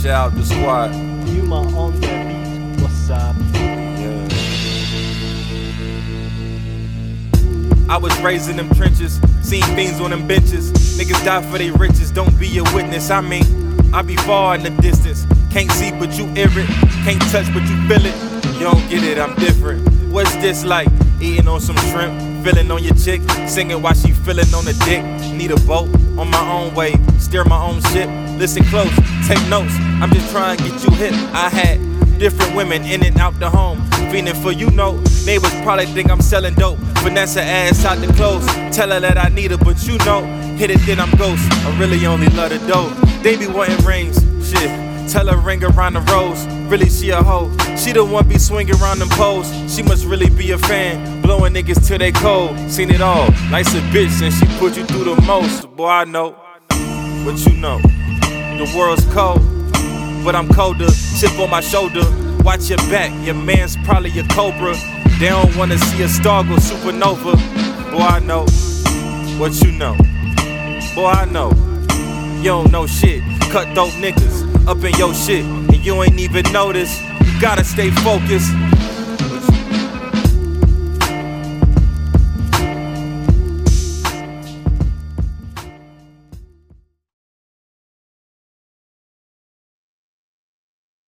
Shout out the squad. Yuma on the beat. What's up? Yeah. I was raised in them trenches, seen things on them benches. Niggas die for their riches, don't be a witness. I mean, I be far in the distance. Can't see, but you hear it. Can't touch, but you feel it. You don't get it, I'm different. What's this like? Eating on some shrimp, feeling on your chick, singing while she feeling on the dick. Need a boat on my own wave, steer my own ship. Listen close, take notes. I'm just trying to get you hip. I had different women in and out the home, feeling for you know. Neighbors probably think I'm selling dope. Vanessa ass out the clothes, tell her that I need her, but you know, hit it then I'm ghost. I really only love the dope. They be wanting rings, shit. Tell her ring around the rose. Really, she a hoe. She the one be swinging around them poles. She must really be a fan. Blowing niggas till they cold. Seen it all. Nice a bitch and she put you through the most. Boy, I know. What you know? The world's cold. But I'm colder. Chip on my shoulder. Watch your back. Your man's probably a cobra. They don't wanna see a star go supernova. Boy, I know. What you know? Boy, I know. You don't know shit. Cutthroat niggas up in your shit, and you ain't even notice. You gotta stay focused.